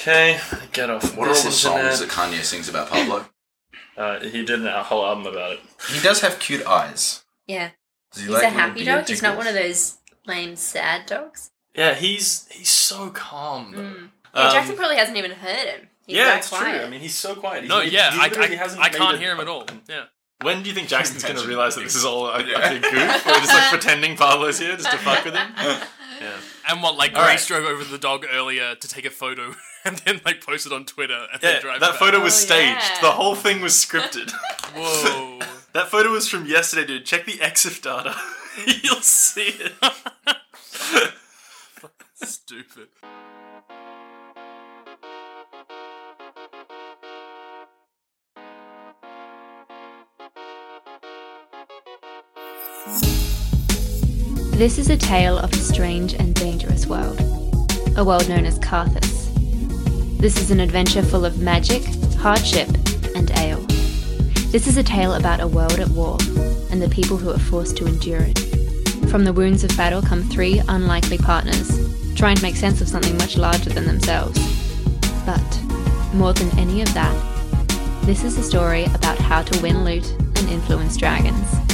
Okay, get off What are all the internet. songs that Kanye sings about Pablo? Uh, he did a whole album about it. He does have cute eyes. Yeah. Does he He's like a little happy beard dog. He's not tickles? one of those lame sad dogs. Yeah, he's he's so calm. Though. Mm. Yeah, Um, Jackson probably hasn't even heard him. He's yeah, that it's quiet. true. I mean, he's so quiet. He's, No, he- yeah, he I, literally I, hasn't I made can't a- hear him at all. Yeah. When do you think Jackson's going to Intention. realize that this is all a, a big goof, or just like pretending Pablo's here just to fuck with him? Yeah. And what, like, All Grace right. drove over the dog earlier to take a photo and then, like, post it on Twitter and Yeah, then drive that back. photo was Oh, staged. yeah. The whole thing was scripted. Whoa. that photo was from yesterday, dude. Check the EXIF data. You'll see it. Stupid. This is a tale of a strange and dangerous world, a world known as Carthus. This is an adventure full of magic, hardship, and ale. This is a tale about a world at war and the people who are forced to endure it. From the wounds of battle come three unlikely partners, trying to make sense of something much larger than themselves. But, more than any of that, this is a story about how to win loot and influence dragons.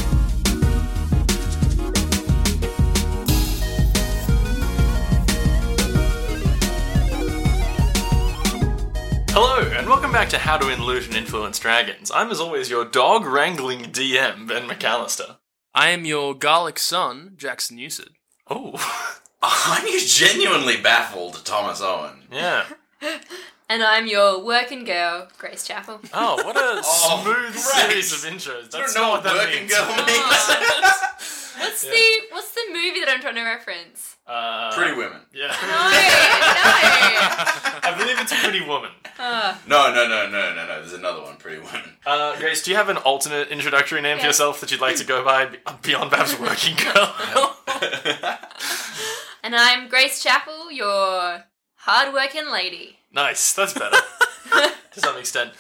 Hello, and welcome back to How to Win Loot and Influence Dragons. I'm, as always, your dog wrangling DM, Ben McAllister. I am your garlic son, Jackson Newsett. Oh, I'm genuinely baffled, Thomas Owen. yeah. And I'm your working girl, Grace Chapel. Oh, what a Oh, smooth great. series of intros. I That's don't know not what that working means. girl means. What's Yeah. the What's the movie that I'm trying to reference? Uh, Pretty women. Yeah. No, no. I believe it's a pretty woman. Uh, No, no, no, no, no, no. There's another one. Pretty Woman. Uh, Grace, do you have an alternate introductory name for yourself that you'd like to go by beyond Babs working girl? and I'm Grace Chapel, your hard-working lady. nice, that's better to some extent.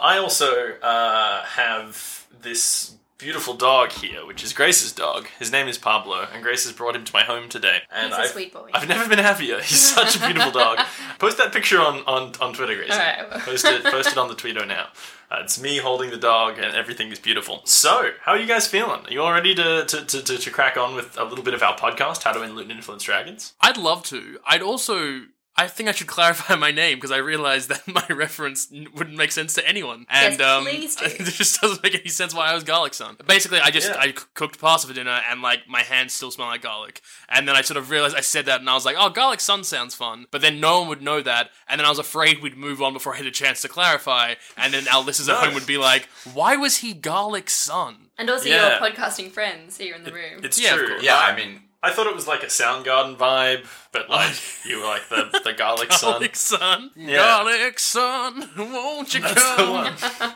I also uh, have this beautiful dog here, which is Grace's dog. His name is Pablo, and Grace has brought him to my home today. And He's a I've, sweet boy. I've never been happier. He's such a beautiful dog. Post that picture on, on, on Twitter, Grace. Alright, Post it, post it on the Tweeto now. Uh, it's me holding the dog, and everything is beautiful. So, how are you guys feeling? Are you all ready to, to, to, to, to crack on with a little bit of our podcast, How to Win Loot and Influence Dragons? I'd love to. I'd also. I think I should clarify my name because I realized that my reference n- wouldn't make sense to anyone, and Yes, um, do. it just doesn't make any sense why I was garlic son. Basically, I just Yeah. I c- cooked pasta for dinner, and like my hands still smell like garlic, and then I sort of realized I said that, and I was like, oh, garlic son sounds fun, but then no one would know that, and then I was afraid we'd move on before I had a chance to clarify, and then our listeners at home would be like, why was he garlic son? And also Yeah. your podcasting friends here in the room. It's Yeah, of true. course. Yeah, I mean, I thought it was like a Soundgarden vibe, but like you were like the, the garlic son. Garlic son, Yeah. garlic son, won't you That's the come? one.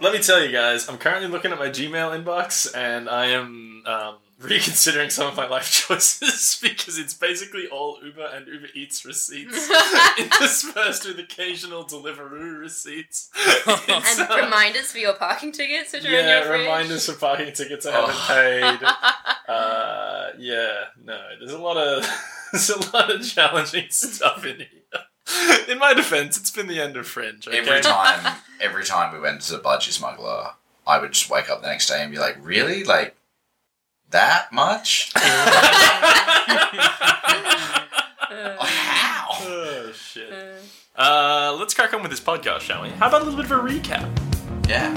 Let me tell you guys, I'm currently looking at my Gmail inbox and I am um, reconsidering some of my life choices because it's basically all Uber and Uber Eats receipts interspersed with occasional Deliveroo receipts. It's, and uh, reminders for your parking tickets which are in your yeah, fridge. reminders for parking tickets I haven't paid. Uh, yeah, no, there's a lot of there's a lot of challenging stuff in here. In my defense, it's been the end of Fringe. Okay? every time, every time we went to the Budgie Smuggler, I would just wake up the next day and be like, really? Like, that much? How? Oh shit. Uh, let's crack on with this podcast, shall we? How about a little bit of a recap? Yeah.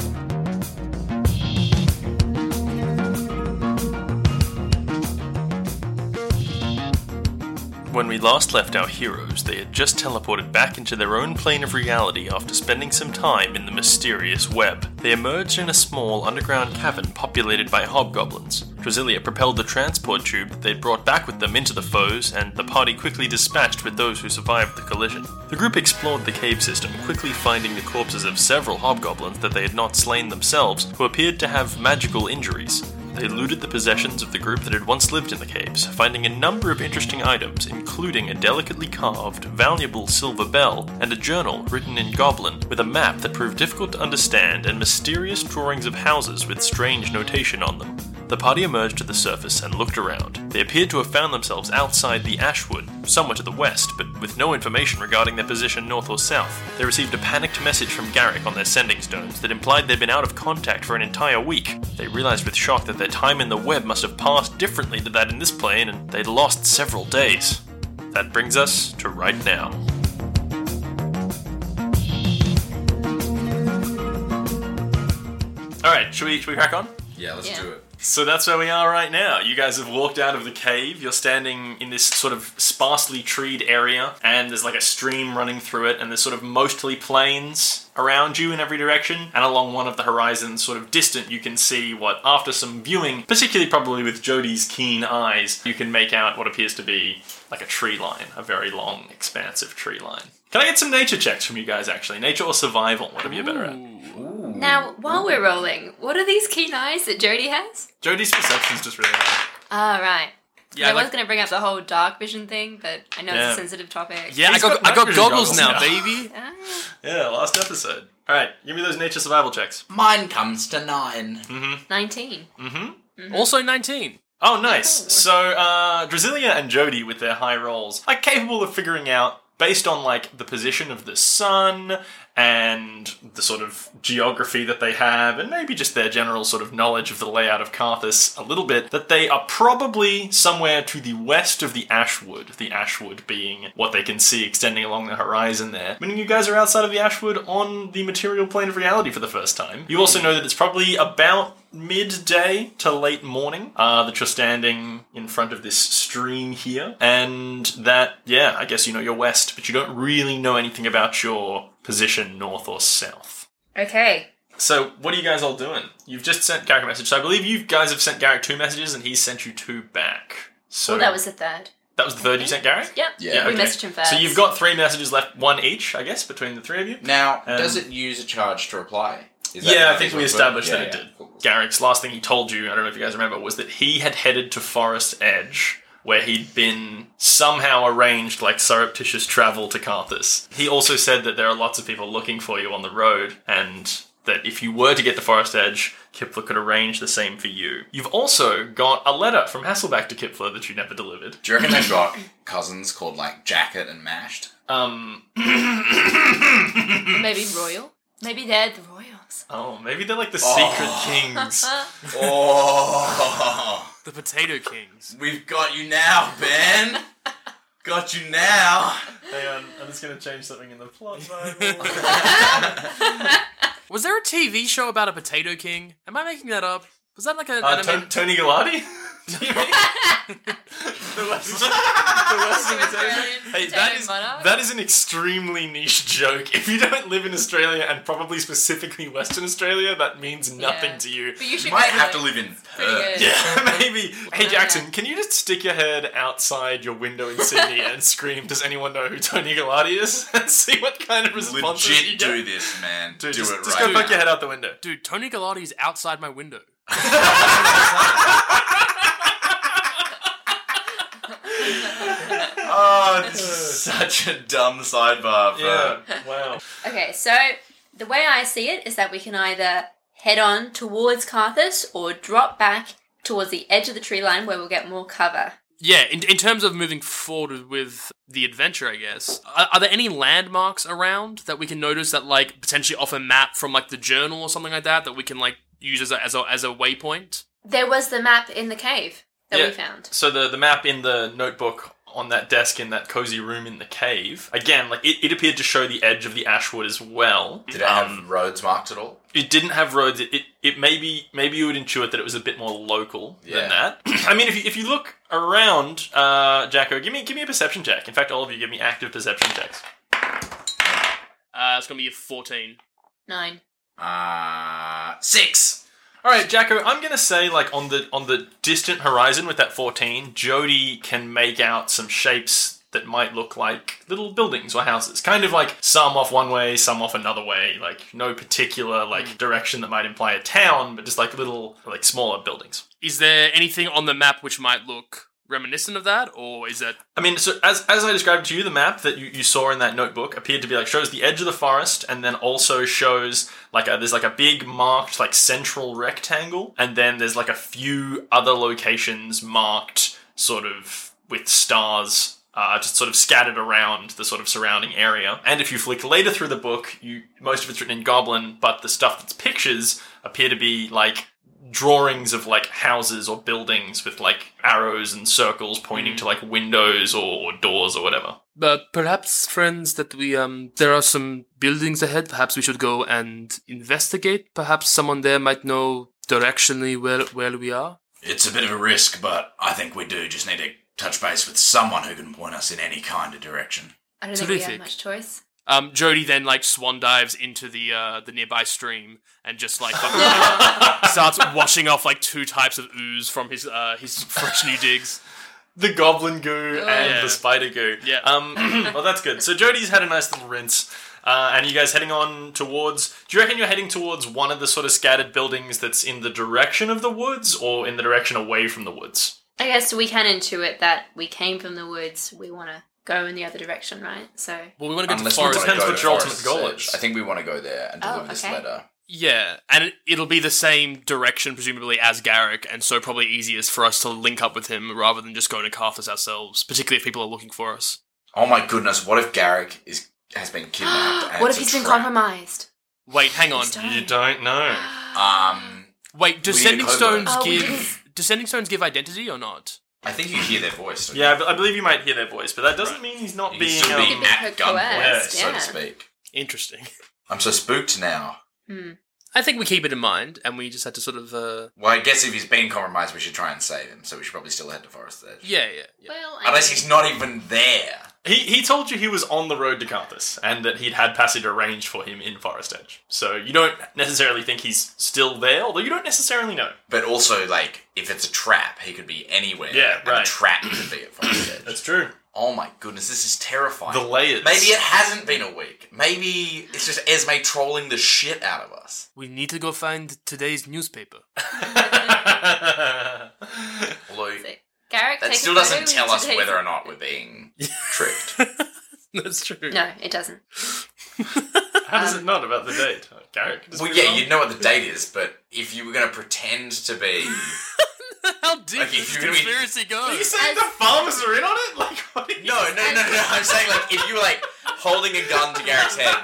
When we last left our heroes, they had just teleported back into their own plane of reality after spending some time in the mysterious web. They emerged in a small underground cavern populated by hobgoblins. Drasilia propelled the transport tube that they'd brought back with them into the foes, and the party quickly dispatched with those who survived the collision. The group explored the cave system, quickly finding the corpses of several hobgoblins that they had not slain themselves, who appeared to have magical injuries. They looted the possessions of the group that had once lived in the caves, finding a number of interesting items, including a delicately carved, valuable silver bell and a journal written in Goblin with a map that proved difficult to understand and mysterious drawings of houses with strange notation on them. The party emerged to the surface and looked around. They appeared to have found themselves outside the Ashwood, somewhere to the west, but with no information regarding their position north or south. They received a panicked message from Garrick on their sending stones that implied they'd been out of contact for an entire week. They realized with shock that their time in the web must have passed differently to that in this plane, and they'd lost several days. That brings us to right now. All right, should we should we crack on? Yeah, let's Yeah. do it. So that's where we are right now. You guys have walked out of the cave. You're standing in this sort of sparsely treed area, and there's like a stream running through it, and there's sort of mostly plains around you in every direction. And along one of the horizons, sort of distant, you can see what, after some viewing, particularly probably with Jody's keen eyes, you can make out what appears to be like a tree line, a very long, expansive tree line. Can I get some nature checks from you guys, actually? Nature or survival? Whatever you're better at. Now, while we're rolling, what are these keen eyes that Jody has? Jody's perception's just really high. Ah, right. Yeah, I like- was going to bring up the whole dark vision thing, but I know Yeah. it's a sensitive topic. Yeah, I He's got, got I got night vision goggles goggles now, now. baby. Ah. Yeah, last episode. All right, give me those nature survival checks. Mine comes to nine. 19. Also 19. Oh, nice. So, uh, Drasilia and Jody, with their high rolls, are capable of figuring out, based on like the position of the sun and the sort of geography that they have, and maybe just their general sort of knowledge of the layout of Carthus a little bit, that they are probably somewhere to the west of the Ashwood. The Ashwood being what they can see extending along the horizon there. Meaning you guys are outside of the Ashwood on the material plane of reality for the first time. You also know that it's probably about midday to late morning uh, that you're standing in front of this stream here, and that, yeah, I guess you know you're west, but you don't really know anything about your position north or south. Okay. So, what are you guys all doing? You've just sent Garrick a message. So, I believe you guys have sent Garrick two messages, and he's sent you two back. So Well, that was the third. that was the third you sent Garrick. Yep. Yeah, we okay. messaged him first. So you've got three messages left, one each, I guess, between the three of you. Now, Um, does it use a charge to reply? Is Yeah, I think we established Yeah, that it yeah. did. Cool, cool. Garrick's last thing he told you, I don't know if you guys remember, was that he had headed to Forest Edge, where he'd been somehow arranged like surreptitious travel to Carthus. He also said that there are lots of people looking for you on the road, and that if you were to get to Forest Edge, Kipler could arrange the same for you. You've also got a letter from Hasselback to Kipler that you never delivered. Do you reckon they've got cousins called like Jacket and Mashed? Um, Maybe royal. Maybe they're the royals. oh, maybe they're like the secret kings. Oh, The Potato Kings. we've got you now, Ben. got you now. Hang on, I'm just gonna change something in the plot Bible. Was there a TV show about a Potato King? Am I making that up? Was that like a Uh, anime- Ton- Tony Galati? Do you the West, the Western Australian Hey, potato that is monarch. that is an extremely niche joke. If you don't live in Australia and probably specifically Western Australia, that means nothing Yeah. to you. But you should You might go have to live in Pretty Perth. good. Yeah, maybe. Hey Jackson, can you just stick your head outside your window in Sydney and scream, "Does anyone know who Tony Galati is?" and see what kind of responses you Legit get. do this, man. Dude, do just, it just right go poke your head out the window. Dude, Tony Galati's outside my window. Oh, this is such a dumb sidebar. For... Yeah. Wow. Okay, so the way I see it is that we can either head on towards Carthus or drop back towards the edge of the tree line where we'll get more cover. Yeah, in, in terms of moving forward with the adventure, I guess, are, are there any landmarks around that we can notice that, like, potentially off a map from, like, the journal or something like that, that we can, like, use as a, as a, as a waypoint? There was the map in the cave that Yeah. we found. So the the map in the notebook on that desk in that cozy room in the cave again, like it, it appeared to show the edge of the Ashwood as well. Did it have Um, roads marked at all? it didn't have roads. It, it it maybe maybe you would intuit that it was a bit more local Yeah. than that. I mean, if you if you look around, uh, Jacko, give me give me a perception check. In fact, all of you give me active perception checks. Uh, it's gonna be a 14. Nine. Uh, six. All right, Jacko, I'm gonna say like on the on the distant horizon with that 14, Jody can make out some shapes that might look like little buildings or houses. Kind of like some off one way, some off another way. Like no particular like hmm. direction that might imply a town, but just like little like smaller buildings. Is there anything on the map which might look reminiscent of that, or is that I mean, so as as I described to you, the map that you, you saw in that notebook appeared to be like shows the edge of the forest, and then also shows like a there's like a big marked like central rectangle, and then there's like a few other locations marked sort of with stars. Uh, just sort of scattered around the sort of surrounding area. And if you flick later through the book, you most of it's written in Goblin, but the stuff that's pictures appear to be like drawings of like houses or buildings with like arrows and circles pointing to like windows or, or doors or whatever. But perhaps, friends, that we um there are some buildings ahead. Perhaps we should go and investigate. Perhaps someone there might know directionally where where we are. It's a bit of a risk, but I think we do just need to touch base with someone who can point us in any kind of direction. I don't think we have much choice. Um, Jody then like swan dives into the uh, the nearby stream and just like fucking, starts washing off like two types of ooze from his uh, his fresh new digs. The goblin goo and Yeah. the spider goo. Yeah. Um, well, that's good. So Jody's had a nice little rinse. Uh, and you guys heading on towards? Do you reckon you're heading towards one of the sort of scattered buildings that's in the direction of the woods, or in the direction away from the woods? I guess we can intuit that we came from the woods. We want to go in the other direction, right? So Well, we want to go to the Unless we forest. want to Depends go what your ultimate Forest goal is. I think we want to go there and Oh, deliver this okay. letter. Yeah, and it, it'll be the same direction, presumably, as Garrick, and so probably easiest for us to link up with him rather than just going to Carthus ourselves, particularly if people are looking for us. Oh my goodness! What if Garrick is has been kidnapped? what if he's been trap? compromised? Wait, hang on. Please. You don't know. Um, Wait, do We need a sending stones. Oh, give do sending stones give identity or not? I think you hear their voice. don't Yeah, but I believe you might hear their voice, but that doesn't mean he's not you? being. You're still um, being Being at gunpoint, coerced, so yeah. to speak. Interesting. I'm so spooked now. Hmm. I think we keep it in mind, and we just had to sort of, uh, Well, I guess if he's been compromised, we should try and save him. So we should probably still head to Forest Edge. yeah, yeah, yeah. Well, I Unless mean- he's not even there. He, he told you he was on the road to Carthus and that he'd had passage arranged for him in Forest Edge. So you don't necessarily think he's still there, although you don't necessarily know. But also, like, if it's a trap, he could be anywhere. Yeah, and right. a trap could be at Forest Edge. That's true. Oh my goodness, this is terrifying. The layers. Maybe it hasn't been a week. Maybe it's just Esme trolling the shit out of us. We need to go find today's newspaper. Although Garrick, that still doesn't tell us today's- whether or not we're being tricked. That's true. No, it doesn't. How does it um, not about the date? Oh, Garrick? just well, move yeah, on? you'd know what the date is, but if you were going to pretend to be. How deep Like, does this you're gonna be- conspiracy go? Are you saying the farmers are in on it? Like, what are you No, no, no, no. I'm saying, like, if you were, like, holding a gun to Garrick's head,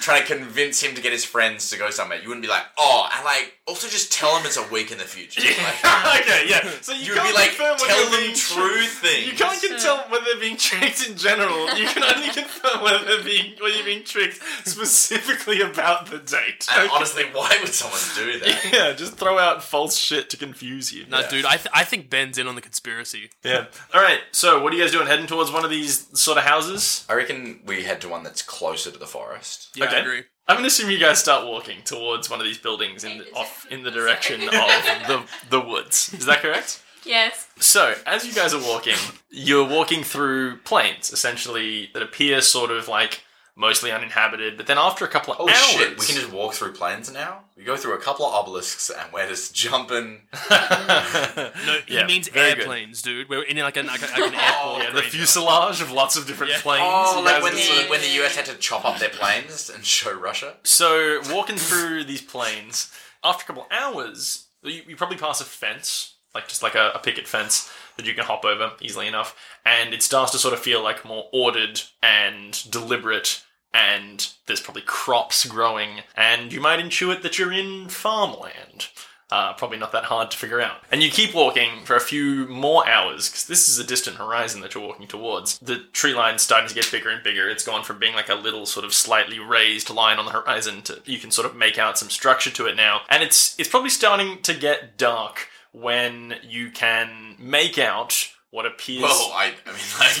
trying to convince him to get his friends to go somewhere, you wouldn't be like, oh, and, like, also just tell him it's a week in the future. Like, okay, yeah. So you You would can't be like, confirm tell them being true tricked. things. You can't can tell whether they're being tricked in general. You can only confirm whether they're being whether you're being tricked specifically about the date. and Okay? honestly, why would someone do that? yeah, just throw out false shit to confuse you. No, Yeah. dude, I, th- I think Ben's in on the conspiracy. Yeah. All right. So, what are you guys doing? Heading towards one of these sort of houses? I reckon we head to one that's closer to the forest. Yeah, Okay. I agree. I'm gonna assume you guys start walking towards one of these buildings in the, off in the direction of the the woods. Is that correct? Yes. So, as you guys are walking, you're walking through plains, essentially that appear sort of like mostly uninhabited. But then after a couple of Oh hours, shit, we can just walk through plains now? We go through a couple of obelisks and we're just jumping. No, he Yeah, mean very good. airplanes, dude. We're in like an, like, a, like an airport. yeah, the fuselage of lots of different Yeah. planes. Oh, like when the, sort of- when the US had to chop up their planes and show Russia? So, walking through these plains, after a couple of hours, you, you probably pass a fence, like just like a, a picket fence that you can hop over easily enough, and it starts to sort of feel like more ordered and deliberate, and there's probably crops growing, and you might intuit that you're in farmland. Uh, probably not that hard to figure out. And you keep walking for a few more hours, because this is a distant horizon that you're walking towards. The tree line's starting to get bigger and bigger. It's gone from being like a little sort of slightly raised line on the horizon to you can sort of make out some structure to it now. And it's it's probably starting to get dark when you can make out what appears Whoa, I, I mean, like.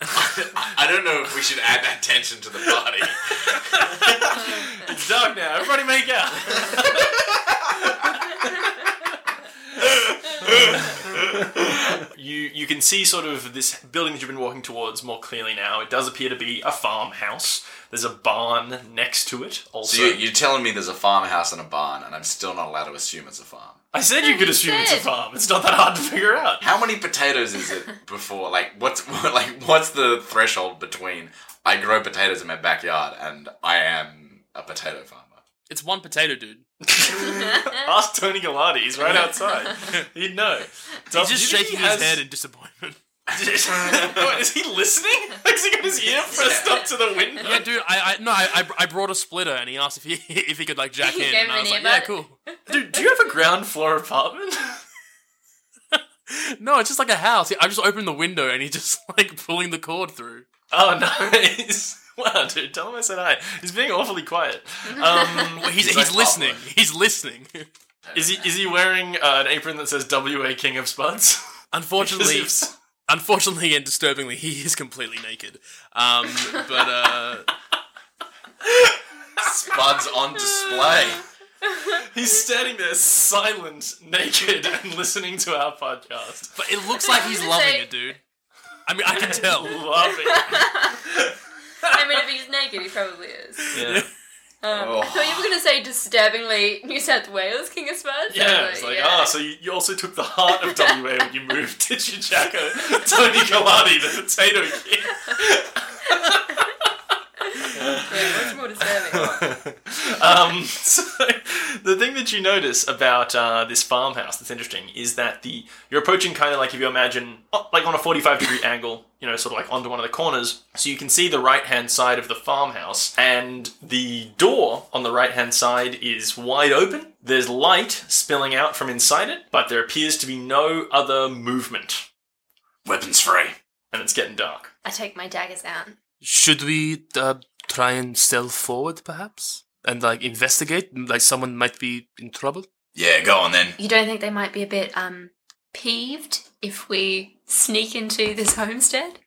I, I don't know if we should add that tension to the party. It's dark now. Everybody make out. you you can see sort of this building that you've been walking towards more clearly now. It does appear to be a farmhouse. There's a barn next to it. Also, So you, you're telling me there's a farmhouse and a barn, and I'm still not allowed to assume it's a farm. I said you could you assume it's a farm. It's not that hard to figure out. How many potatoes is it before? Like, what's like what's the threshold between I grow potatoes in my backyard and I am a potato farmer? It's one potato, dude. Ask Tony Galati. He's right outside. He'd know. He's just shaking his head in disappointment. What, is he listening? Has he got his ear pressed up to the window? Yeah, dude. I, I no, I, I- I brought a splitter, and he asked if he if he could like jack You in, and I was like, yeah, cool. Dude, do you have a ground floor apartment? No, it's just like a house. I just opened the window, and he just like pulling the cord through. Oh, nice. Wow, dude, tell him I said hi. He's being awfully quiet. Um, Well, he's He's he's, like listening. Pablo. He's listening. is he is he wearing uh, an apron that says "W.A. King of Spuds"? Unfortunately, Because if- unfortunately and disturbingly, he is completely naked. Um, but uh, Spuds on display. He's standing there silent, naked, and listening to our podcast. but it looks like he's loving say- it, dude. I mean, I can tell. Loving. I mean, if he's naked, he probably is. Yeah. Um, Oh. I thought you were going to say disturbingly New South Wales King of Spuds. Yeah, it's like, yeah. ah, so you, you also took the heart of WA when you moved to Chichaco. Tony Galati, the potato king. Yeah, what's more disturbing? um, so the thing that you notice about uh, this farmhouse that's interesting is that the you're approaching kind of like if you imagine oh, like on a 45 degree angle, you know, sort of like onto one of the corners, so you can see the right hand side of the farmhouse, and the door on the right hand side is wide open. There's light spilling out from inside it, but there appears to be no other movement, Weapons free. and it's getting dark. I take my daggers out. Should we uh, try and stealth forward, perhaps, and like investigate? Like someone might be in trouble. Yeah, go on then. You don't think they might be a bit um peeved if we sneak into this homestead?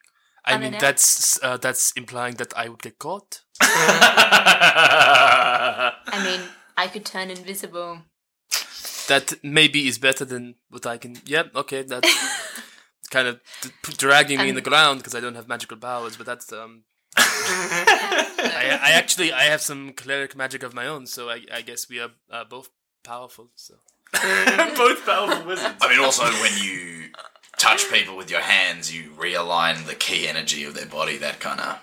I mean, that's uh, that's implying that I would get caught. I mean, I could turn invisible. That maybe is better than what I can. Yep, okay, that's kind of d- p- dragging me in the Um, ground because I don't have magical powers. But that's um, I, I actually I have some cleric magic of my own, so I, I guess we are uh, both powerful. So Both powerful wizards. I mean, also when you touch people with your hands, you realign the ki energy of their body. That kind of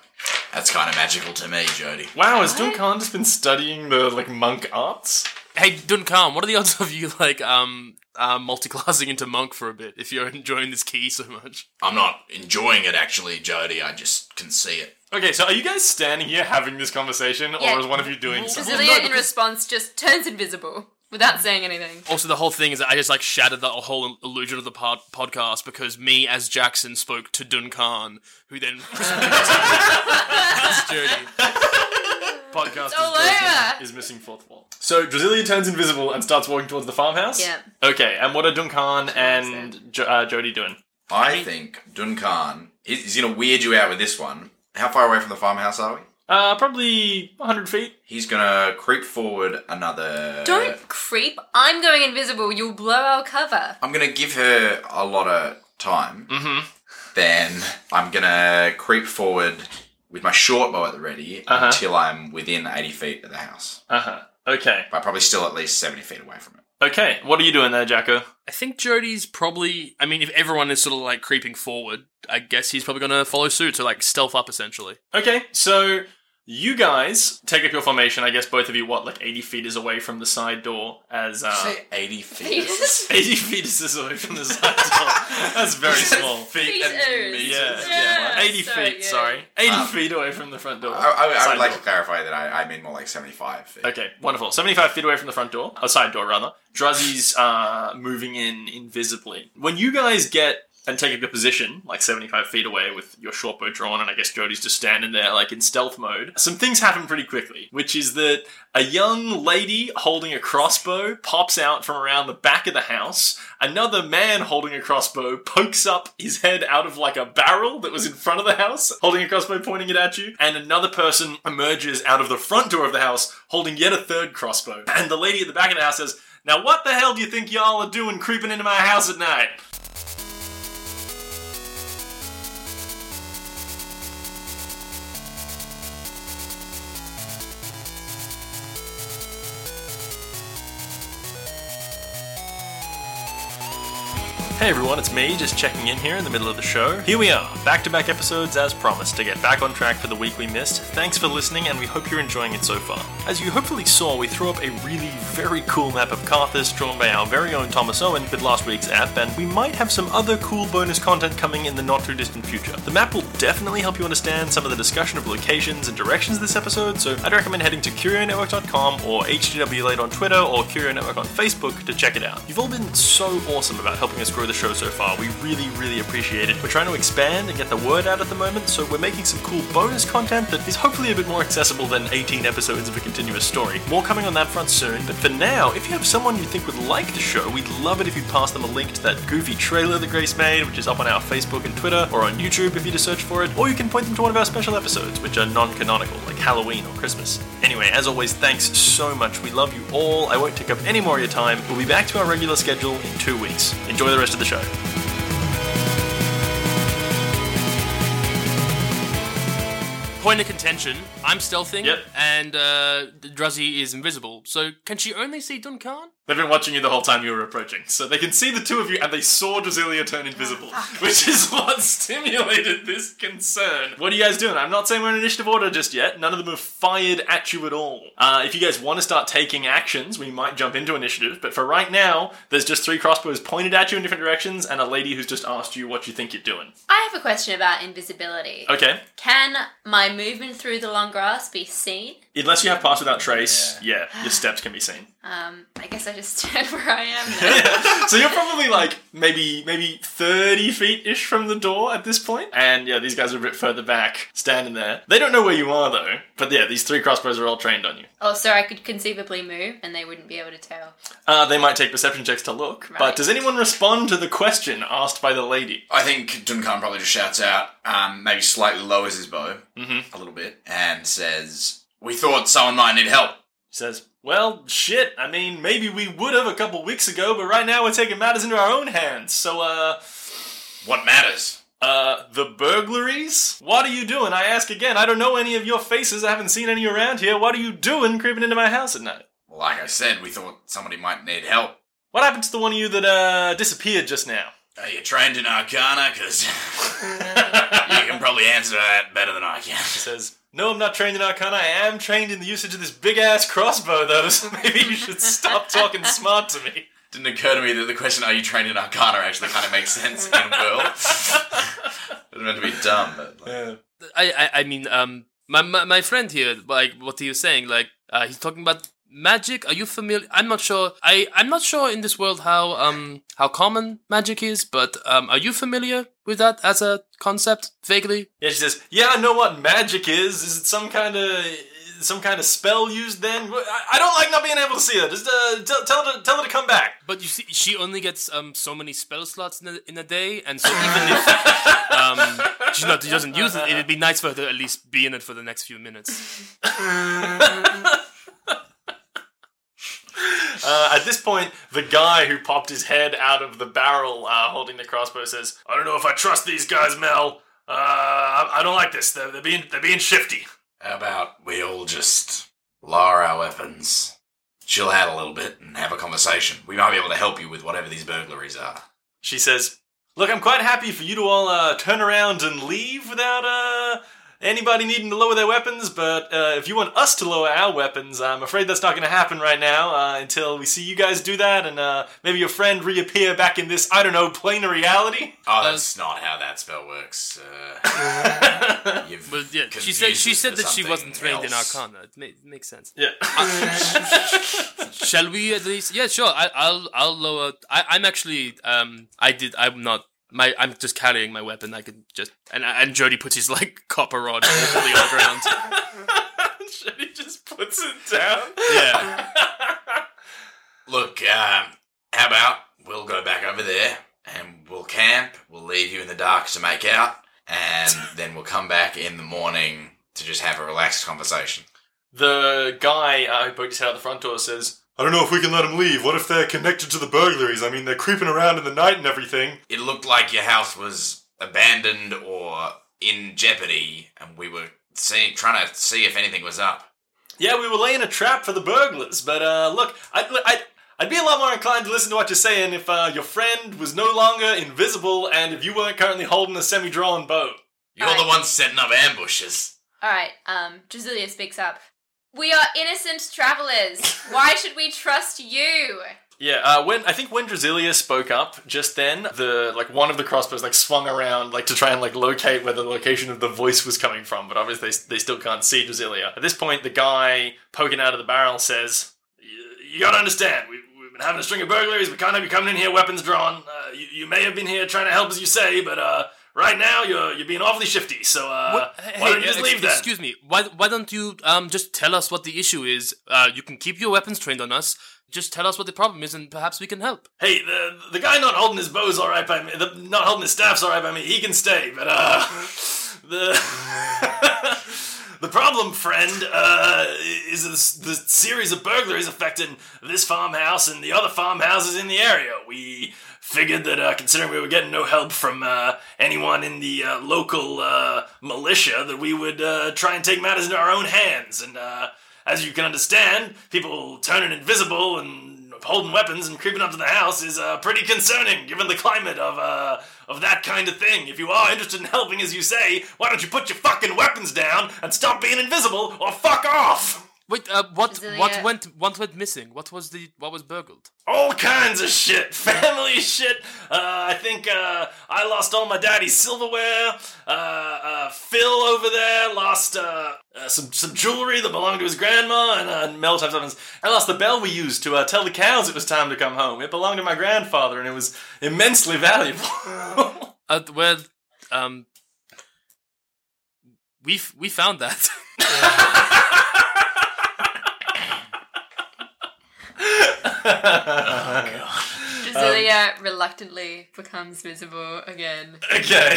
that's kind of magical to me, Jody. Wow, has Duncan just been studying the like monk arts? hey, Duncan, what are the odds of you like um uh, multi-classing into monk for a bit if you're enjoying this ki so much? I'm not enjoying it actually, Jody. I just can see it. Okay, so are you guys standing here having this conversation, Yeah. or is one of you doing something? Cecilia, in response, just turns invisible without saying anything. Also, the whole thing is that I just like shattered the whole illusion of the pod- podcast because me as Jackson spoke to Duncan, who then That's Jody. Podcast all is, missing, over. is missing fourth wall. So Drasilia turns invisible and starts walking towards the farmhouse. Yeah. Okay, and what are Duncan and jo- uh, Jody doing? I think Duncan is he's going to weird you out with this one. How far away from the farmhouse are we? Uh, probably 100 feet. He's going to creep forward another. Don't creep. I'm going invisible. You'll blow our cover. I'm going to give her a lot of time. Mm-hmm. Then I'm going to creep forward with my short bow at the ready Uh-huh. until I'm within 80 feet of the house. Uh huh. Okay. But probably still at least 70 feet away from it. Okay. What are you doing there, Jacko? I think Jody's probably. I mean, if everyone is sort of like creeping forward, I guess he's probably going to follow suit, so like stealth up essentially. Okay, so you guys take up your formation. I guess both of you, what, like 80 feet is away from the side door as. Uh, Say 80 feet. Fetus? 80 feet is away from the side door. That's very small. Feet and Fetus. meters. Yeah, Yeah. 80 sorry, feet, yeah. sorry. 80 Um, feet away from the front door. I, I, I Side would like door. to clarify that I, I mean more like 75 feet. Okay, wonderful. 75 feet away from the front door, a side door rather. Druzzy's uh, moving in invisibly. When you guys get and take up your position, like 75 feet away with your short bow drawn, and I guess Jody's just standing there, like in stealth mode, some things happen pretty quickly, which is that a young lady holding a crossbow pops out from around the back of the house. Another man holding a crossbow pokes up his head out of like a barrel that was in front of the house, holding a crossbow pointing it at you. And another person emerges out of the front door of the house holding yet a third crossbow. And the lady at the back of the house says, Now, what the hell do you think y'all are doing creeping into my house at night? Hey everyone, it's me, just checking in here in the middle of the show. Here we are, back to back episodes as promised to get back on track for the week we missed. Thanks for listening, and we hope you're enjoying it so far. As you hopefully saw, we threw up a really very cool map of Carthus drawn by our very own Thomas Owen with last week's app, and we might have some other cool bonus content coming in the not too distant future. The map will definitely help you understand some of the discussion of locations and directions this episode, so I'd recommend heading to CurioNetwork.com or HGWLate on Twitter or Curio Network on Facebook to check it out. You've all been so awesome about helping us grow the show so far. We really, really appreciate it. We're trying to expand and get the word out at the moment, so we're making some cool bonus content that is hopefully a bit more accessible than 18 episodes of a continuous story. More coming on that front soon, but for now, if you have someone you think would like the show, we'd love it if you'd pass them a link to that goofy trailer that Grace made, which is up on our Facebook and Twitter, or on YouTube if you just search for it, or you can point them to one of our special episodes, which are non canonical, like Halloween or Christmas. Anyway, as always, thanks so much. We love you all. I won't take up any more of your time. We'll be back to our regular schedule in two weeks. Enjoy the rest of the show. Point of contention. I'm stealthing, Yep. and uh, Druzzy is invisible. So can she only see Duncan? They've been watching you the whole time you were approaching, so they can see the two of you, and they saw Drasilia turn invisible, which is what stimulated this concern. What are you guys doing? I'm not saying we're in initiative order just yet. None of them have fired at you at all. Uh, if you guys want to start taking actions, we might jump into initiative. But for right now, there's just three crossbows pointed at you in different directions, and a lady who's just asked you what you think you're doing. I have a question about invisibility. Okay. Can my movement through the long grass be seen? Unless you have pass without trace, yeah, your steps can be seen. Um, I guess I just stand where I am now. so you're probably like maybe maybe 30 feet ish from the door at this. And yeah, these guys are a bit further back, standing there. They don't know where you are though. But yeah, these three crossbows are all trained on you. oh, so I could conceivably move and they wouldn't be able to tell. Uh, they might take perception checks to look. But does anyone respond to the question asked by the lady? I think Duncan probably just shouts out, um, maybe slightly lowers his bow Mhm. a little bit, and says, "We thought someone might need help." She says, Well, shit. I mean, maybe we would have a couple weeks ago, but right now we're taking matters into our own hands. So, uh, What matters? uh, the burglaries? What are you doing? I ask again. I don't know any of your faces. I haven't seen any around here. What are you doing creeping into my house at night? Well, like I said, we thought somebody might need help. What happened to the one of you that uh, disappeared just now? Are you trained in Arcana? Because you can probably answer that better than I can. He says, No, I'm not trained in Arcana. I am trained in the usage of this big ass crossbow, though, so maybe you should stop talking smart to me. Didn't occur to me that the question, "Are you trained in Arcana?" actually kind of makes sense in World. it was meant to be dumb, but like, I, I, I mean, um, my, my my friend here, like, what he was saying, like, uh, he's talking about magic. Are you familiar? I'm not sure. I, I'm not sure in this world how, um, how common magic is, but um, are you familiar with that as a concept, vaguely? Yeah, she says, Yeah, I know what magic is. Is it some kind of. Some kind of spell used then? I I don't like not being able to see her. Just uh, tell, tell, her to, tell her to come back. But you see, she only gets um so many spell slots in a, in a day, and so even if um she not she doesn't use it, it'd be nice for her to at least be in it for the next few minutes. Uh, at this point, the guy who popped his head out of the barrel uh, holding the crossbow says, I don't know if I trust these guys, Mel. Uh, I, I don't like this. They're, they're, being, they're being shifty. how about we all just lower our weapons, chill out a little bit, and have a conversation? We might be able to help you with whatever these burglaries are. She says, Look, I'm quite happy for you to all uh, turn around and leave without uh, anybody needing to lower their weapons, but uh, if you want us to lower our weapons, I'm afraid that's not going to happen right now uh, until we see you guys do that and uh, maybe your friend reappear back in this, I don't know, plane of reality. Oh, that's not how that spell works. Uh, you've But yeah, she said she said that she wasn't trained in else. Arcana. It, ma- it makes sense. Yeah. Shall we at least? Yeah, sure. I, I'll I'll lower. I, I'm actually um I did I'm not my I'm just carrying my weapon. I could just and and Jody puts his like copper rod fully on the ground. Shady just puts it down. Yeah. Look, um, how about we'll go back over there and we'll camp. We'll leave you in the dark to make out, and then we'll come back in the morning to just have a relaxed conversation. The guy uh, who poked his head out the front door says, I don't know if we can let them leave. What if they're connected to the burglaries? I mean, they're creeping around in the night and everything. It looked like your house was abandoned or in jeopardy, and we were seeing, trying to see if anything was up. Yeah, we were laying a trap for the burglars, but uh, look, I, look, I, I'd be a lot more inclined to listen to what you're saying if uh, your friend was no longer invisible and if you weren't currently holding a semi-drawn bow. You're the one setting up ambushes. All right. Um, Drasilia speaks up. We are innocent travelers. Why should we trust you? Yeah, uh, when I think when Drasilia spoke up just then, the like one of the crossbows like swung around like to try and like locate where the location of the voice was coming from, but obviously they, they still can't see Drasilia. At this point, the guy poking out of the barrel says, "Y- "You gotta understand, we, we've been having a string of burglaries. We can't have you coming in here weapons drawn. Uh, you, you may have been here trying to help as you say, but uh, right now you're you're being awfully shifty. So uh, What- why don't you just leave that?" Excuse me. Why why don't you um just tell us what the issue is? Uh, you can keep your weapons trained on us. Just tell us what the problem is, and perhaps we can help. Hey, the the guy not holding his bow's all right by me. The not holding his staff's all right by me. He can stay, but uh, the the problem, friend, uh, is this, the series of burglaries affecting this farmhouse and the other farmhouses in the area. We figured that uh, considering we were getting no help from uh, anyone in the uh, local uh, militia, that we would uh, try and take matters into our own hands. And uh, as you can understand, people turning invisible and holding weapons and creeping up to the house is pretty concerning, given the climate of of that kind of thing. If you are interested in helping, as you say, why don't you put your fucking weapons down and stop being invisible, or fuck off? Wait, uh, what Drasilia- what went what went missing? What was the what was burgled? All kinds of shit, family shit. Uh, I think uh, I lost all my daddy's silverware. Uh, uh, Phil over there lost uh, uh, some some jewelry that belonged to his grandma, and uh, Mel types up and says, I lost the bell we used to uh, tell the cows it was time to come home. It belonged to my grandfather, and it was immensely valuable. Uh, well, um, we f- we found that. Drasilia reluctantly becomes visible again. okay.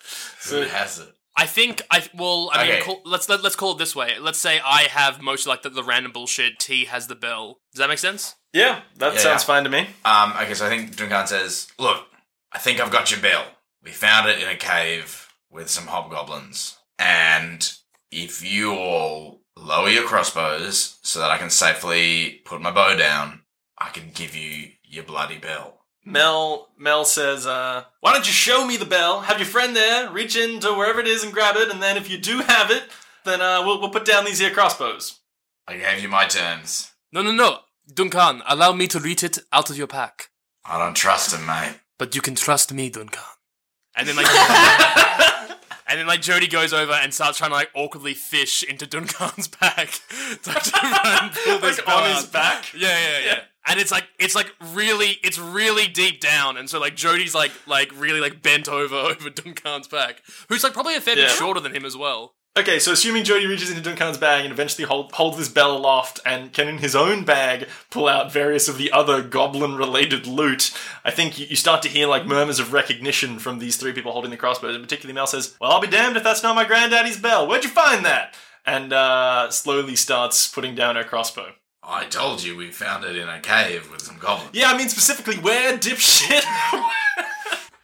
so it has it? I think I well I mean Okay. call, let's let, let's call it this way. Let's say I have most like the, the random bullshit. T has the bell. Does that make sense? yeah, that Yeah, sounds yeah. fine to me. Um, okay, so I think Duncan says, Look, I think I've got your bell. We found it in a cave with some hobgoblins. And if you all lower your crossbows so that I can safely put my bow down, I can give you your bloody bell. Mel Mel says, uh, "Why don't you show me the bell? Have your friend there reach into wherever it is and grab it, and then if you do have it, then uh, we'll we'll put down these here crossbows." I gave you my terms. No, no, no. Duncan, allow me to reach it out of your pack. I don't trust him, mate. But you can trust me, Duncan. And then like And then like Jody goes over and starts trying to like awkwardly fish into Duncan's back to and pull this Like, on his back? Yeah, yeah, yeah. And it's like it's like really it's really deep down, and so like Jody's like like really like bent over over Duncan's back, who's like probably a fair bit Yeah. shorter than him as well. Okay, so assuming Jody reaches into Duncan's bag and eventually hold, holds this bell aloft and can in his own bag pull out various of the other goblin-related loot, I think you, you start to hear like murmurs of recognition from these three people holding the crossbows. And particularly Mel says, "Well, I'll be damned if that's not my granddaddy's bell. Where'd you find that?" And uh, slowly starts putting down her crossbow. I told you we found it in a cave with some goblins. Yeah, I mean specifically where, dipshit.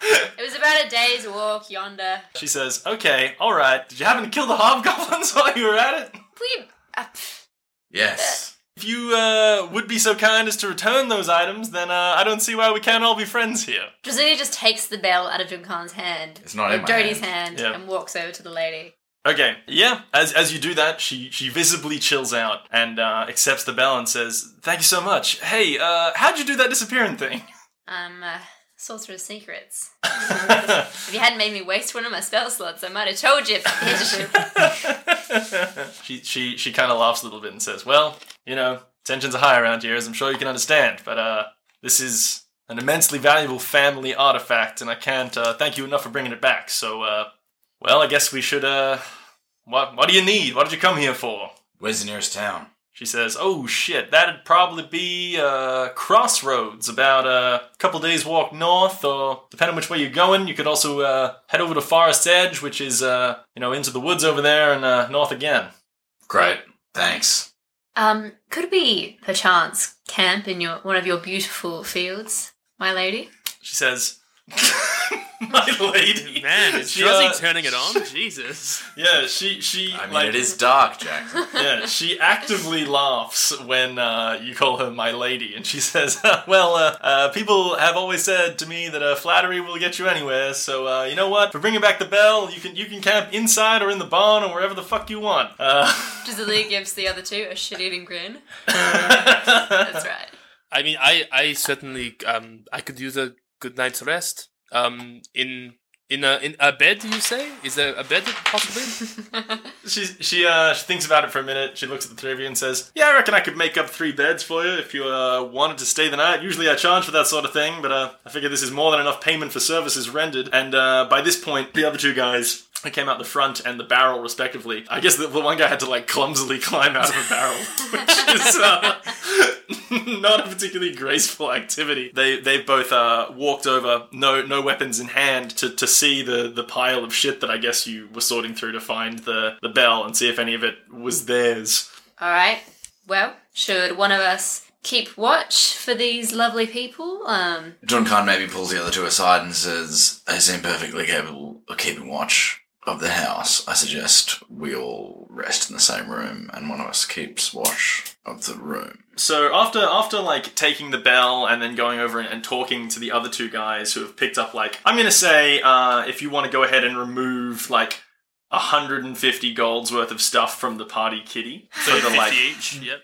It was about a day's walk yonder. she says, "Okay, all right. Did you happen to kill the hobgoblins while you were at it?" We. Uh, Yes. If you uh, would be so kind as to return those items, then uh, I don't see why we can't all be friends here. Drasilia just takes the bell out of Duncan's hand. It's not or in my Jody's hand. hand, Yeah. and walks over to the lady. Okay, yeah. As as you do that, she she visibly chills out and uh, accepts the bell and says, "Thank you so much. Hey, uh, how'd you do that disappearing thing?" Um, uh, sorcerer's secrets. if you hadn't made me waste one of my spell slots, I might have told you. she she she kind of laughs a little bit and says, "Well, you know, tensions are high around here, as I'm sure you can understand. But uh, this is an immensely valuable family artifact, and I can't uh, thank you enough for bringing it back. So, uh, well, I guess we should. Uh, what what do you need? What did you come here for?" Where's the nearest town? She says, "Oh shit, that'd probably be uh, Crossroads, about a couple days walk north, or depending which way you're going, you could also uh, head over to Forest Edge, which is uh, you know into the woods over there, and uh, north again." Great. Thanks. um, could we, perchance, camp in your one of your beautiful fields, my lady? She says, my lady. Man, is She, Josie uh, turning it on? Jesus. Yeah, she she I mean, like it is dark, Jackson. yeah, she actively laughs when uh, you call her my lady, and she says, "Well, uh, uh, people have always said to me that uh, flattery will get you anywhere. So uh, you know what? For bringing back the bell, you can you can camp inside or in the barn or wherever the fuck you want." Uh, Drasilia gives the other two a shit-eating grin. That's right. I mean, I, I certainly, um, I could use a good night's rest. Um, in in a in a bed, you say? Is there a bed possibly? she she uh she thinks about it for a minute. She looks at the three of you and says, "Yeah, I reckon I could make up three beds for you if you uh, wanted to stay the night. Usually I charge for that sort of thing, but uh, I figure this is more than enough payment for services rendered." And uh, by this point, the other two guys. They came out the front and the barrel, respectively. I guess the, the one guy had to like clumsily climb out of a barrel, which is uh, not a particularly graceful activity. They they've both uh, walked over, no no weapons in hand, to, to see the, the pile of shit that I guess you were sorting through to find the, the bell and see if any of it was theirs. All right. Well, should one of us keep watch for these lovely people? Um, Khan maybe pulls the other two aside and says, They seem perfectly capable of keeping watch of the house. I suggest we all rest in the same room and one of us keeps watch of the room. So after after like taking the bell and then going over and, and talking to the other two guys who have picked up like I'm gonna say uh, if you want to go ahead and remove like 150 golds worth of stuff from the party kitty So for the like each. Yep.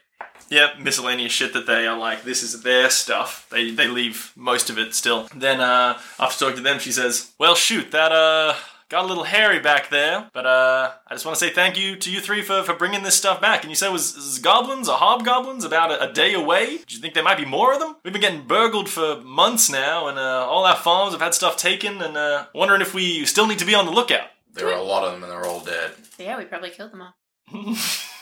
Yep, miscellaneous shit that they are like, this is their stuff. They they leave most of it still. Then uh after talking to them, she says, Well shoot, that uh got a little hairy back there, but uh I just want to say thank you to you three for, for bringing this stuff back. And you said it was, it was goblins or hobgoblins about a, a day away? Do you think there might be more of them? We've been getting burgled for months now, and uh, all our farms have had stuff taken, and uh wondering if we still need to be on the lookout. There are a lot of them and they're all dead. yeah, we probably killed them all.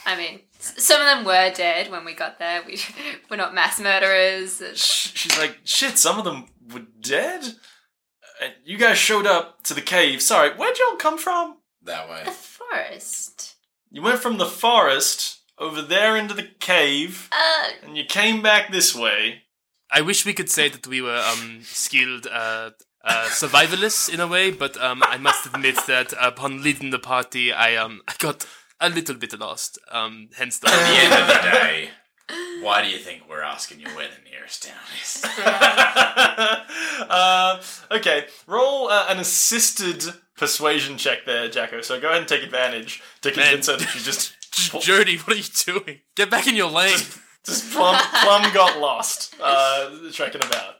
I mean, some of them were dead when we got there. We we're not mass murderers. She's like, shit, some of them were dead? And you guys showed up to the cave. Sorry, where'd y'all come from? That way. The forest. You went from the forest over there into the cave, Uh, and you came back this way. I wish we could say that we were um, skilled uh, uh, survivalists in a way, but um, I must admit that upon leading the party, I um, I got a little bit lost. Um, hence the At the end of the day, why do you think we're asking you where the nearest town is? uh, okay, roll uh, an assisted persuasion check there, Jacko. So go ahead and take advantage to convince her that you just Jody, what are you doing? Get back in your lane. just plum, plum got lost uh, trekking about.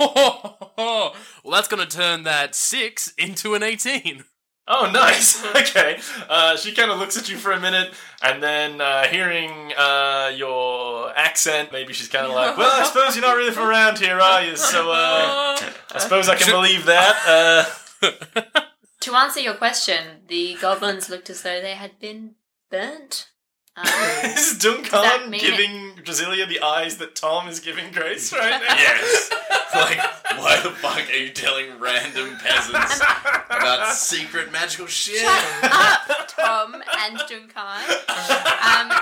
well, that's gonna turn that six into an eighteen. Oh, nice. Okay. Uh, she kind of looks at you for a minute, and then uh, hearing uh, your accent, maybe she's kind of like, "Well, I suppose you're not really from around here, are you?" So uh, I suppose I can believe that. Uh, to answer your question, the goblins looked as though they had been burnt. Um, is Duncan mean giving Drasilia the eyes that Tom is giving Grace right now? yes. Like, why the fuck are you telling random peasants about secret magical shit? Shut up, Tom and Duncan. Um,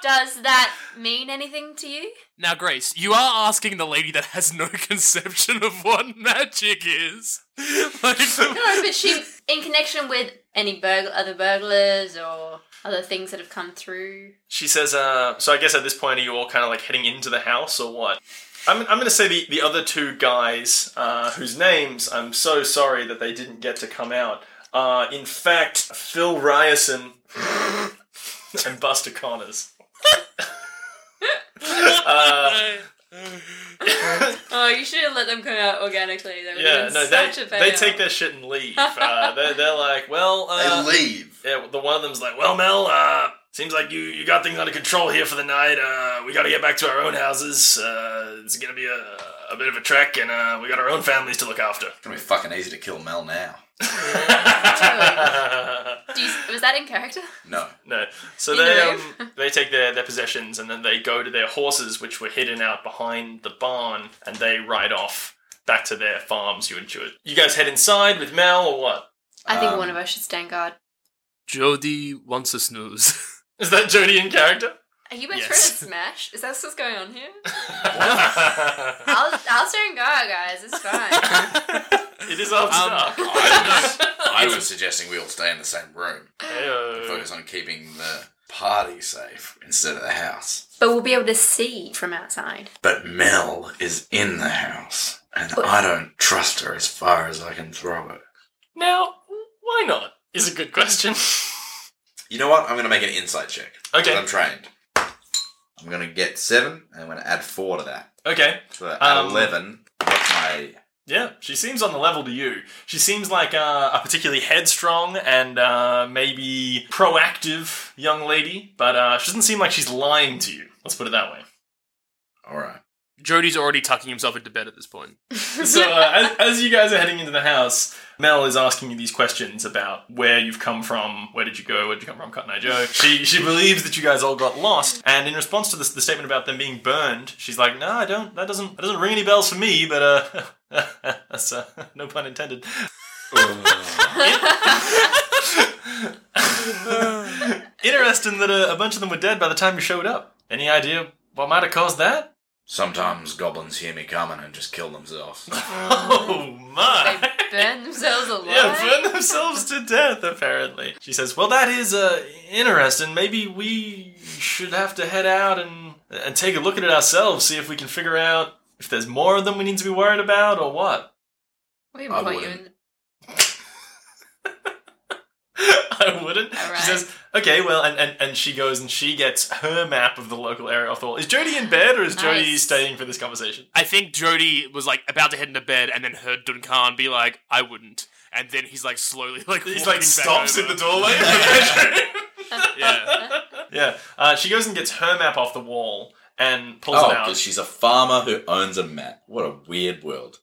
does that mean anything to you? Now, Grace, you are asking the lady that has no conception of what magic is. like, No, but she, in connection with any burgl- other burglars or other things that have come through. She says, uh, so I guess at this point, are you all kind of like heading into the house or what? I'm, I'm going to say the, the other two guys, uh, whose names I'm so sorry that they didn't get to come out, are in fact Phil Ryerson and Buster Connors. uh, Oh, you should have let them come out organically. That yeah, have been no, they, a they take their shit and leave. Uh, they're, they're like, well, uh, They leave. Yeah, the one of them's like, "Well, Mel, uh, seems like you you got things under control here for the night. Uh, we got to get back to our own houses. Uh, it's gonna be a, a bit of a trek, and uh, we got our own families to look after." It's gonna be fucking easy to kill Mel now. Do you, was that in character? No. no, so You they know. um, they take their, their possessions and then they go to their horses, which were hidden out behind the barn, and they ride off back to their farms. You enjoy it. You guys head inside with Mel or what? I think Um, one of us should stand guard. Jody wants a snooze. Is that Jody in character? Are you both Yes. trying to smash? Is that what's going on here? I'll, I'll stand guard, guys. It's fine. It is after Um, dark. I was, I was suggesting we all stay in the same room. Heyo. Focus on keeping the party safe instead of the house. But we'll be able to see from outside. But Mel is in the house, and I don't trust her as far as I can throw her. Now, why not? Is a good question. You know what? I'm going to make an insight check. Okay. I'm trained. I'm going to get seven, and I'm going to add four to that. Okay. So at Um, 11, what's my. Yeah, she seems on the level to you. She seems like uh, a particularly headstrong and uh, maybe proactive young lady, but uh, she doesn't seem like she's lying to you. Let's put it that way. Alright. Jody's already tucking himself into bed at this point. So, uh, as, as you guys are heading into the house, Mel is asking you these questions about where you've come from, where did you go, where did you come from, Cotton Eye Joe. She she believes that you guys all got lost, and in response to this, the statement about them being burned, she's like, "No, I don't. That doesn't that doesn't ring any bells for me." But uh, that's uh, no pun intended. Interesting that uh, a bunch of them were dead by the time you showed up. Any idea what might have caused that? Sometimes goblins hear me coming and just kill themselves. Oh my! They burn themselves alive. Yeah, burn themselves to death, apparently. She says, Well, that is uh, interesting. Maybe we should have to head out and, and take a look at it ourselves, see if we can figure out if there's more of them we need to be worried about or what. We I can point you wouldn't. in the I wouldn't. Alright. She says, Okay, well, and, and, and she goes and she gets her map of the local area off the wall. Is Jody in bed or is Jody staying for this conversation? I think Jody was like about to head into bed and then heard Duncan be like, I wouldn't. And then he's like slowly like He's walking like back stops in the doorway of. Yeah. yeah. Uh, she goes and gets her map off the wall and pulls Oh, it out. because she's a farmer who owns a map. What a weird world.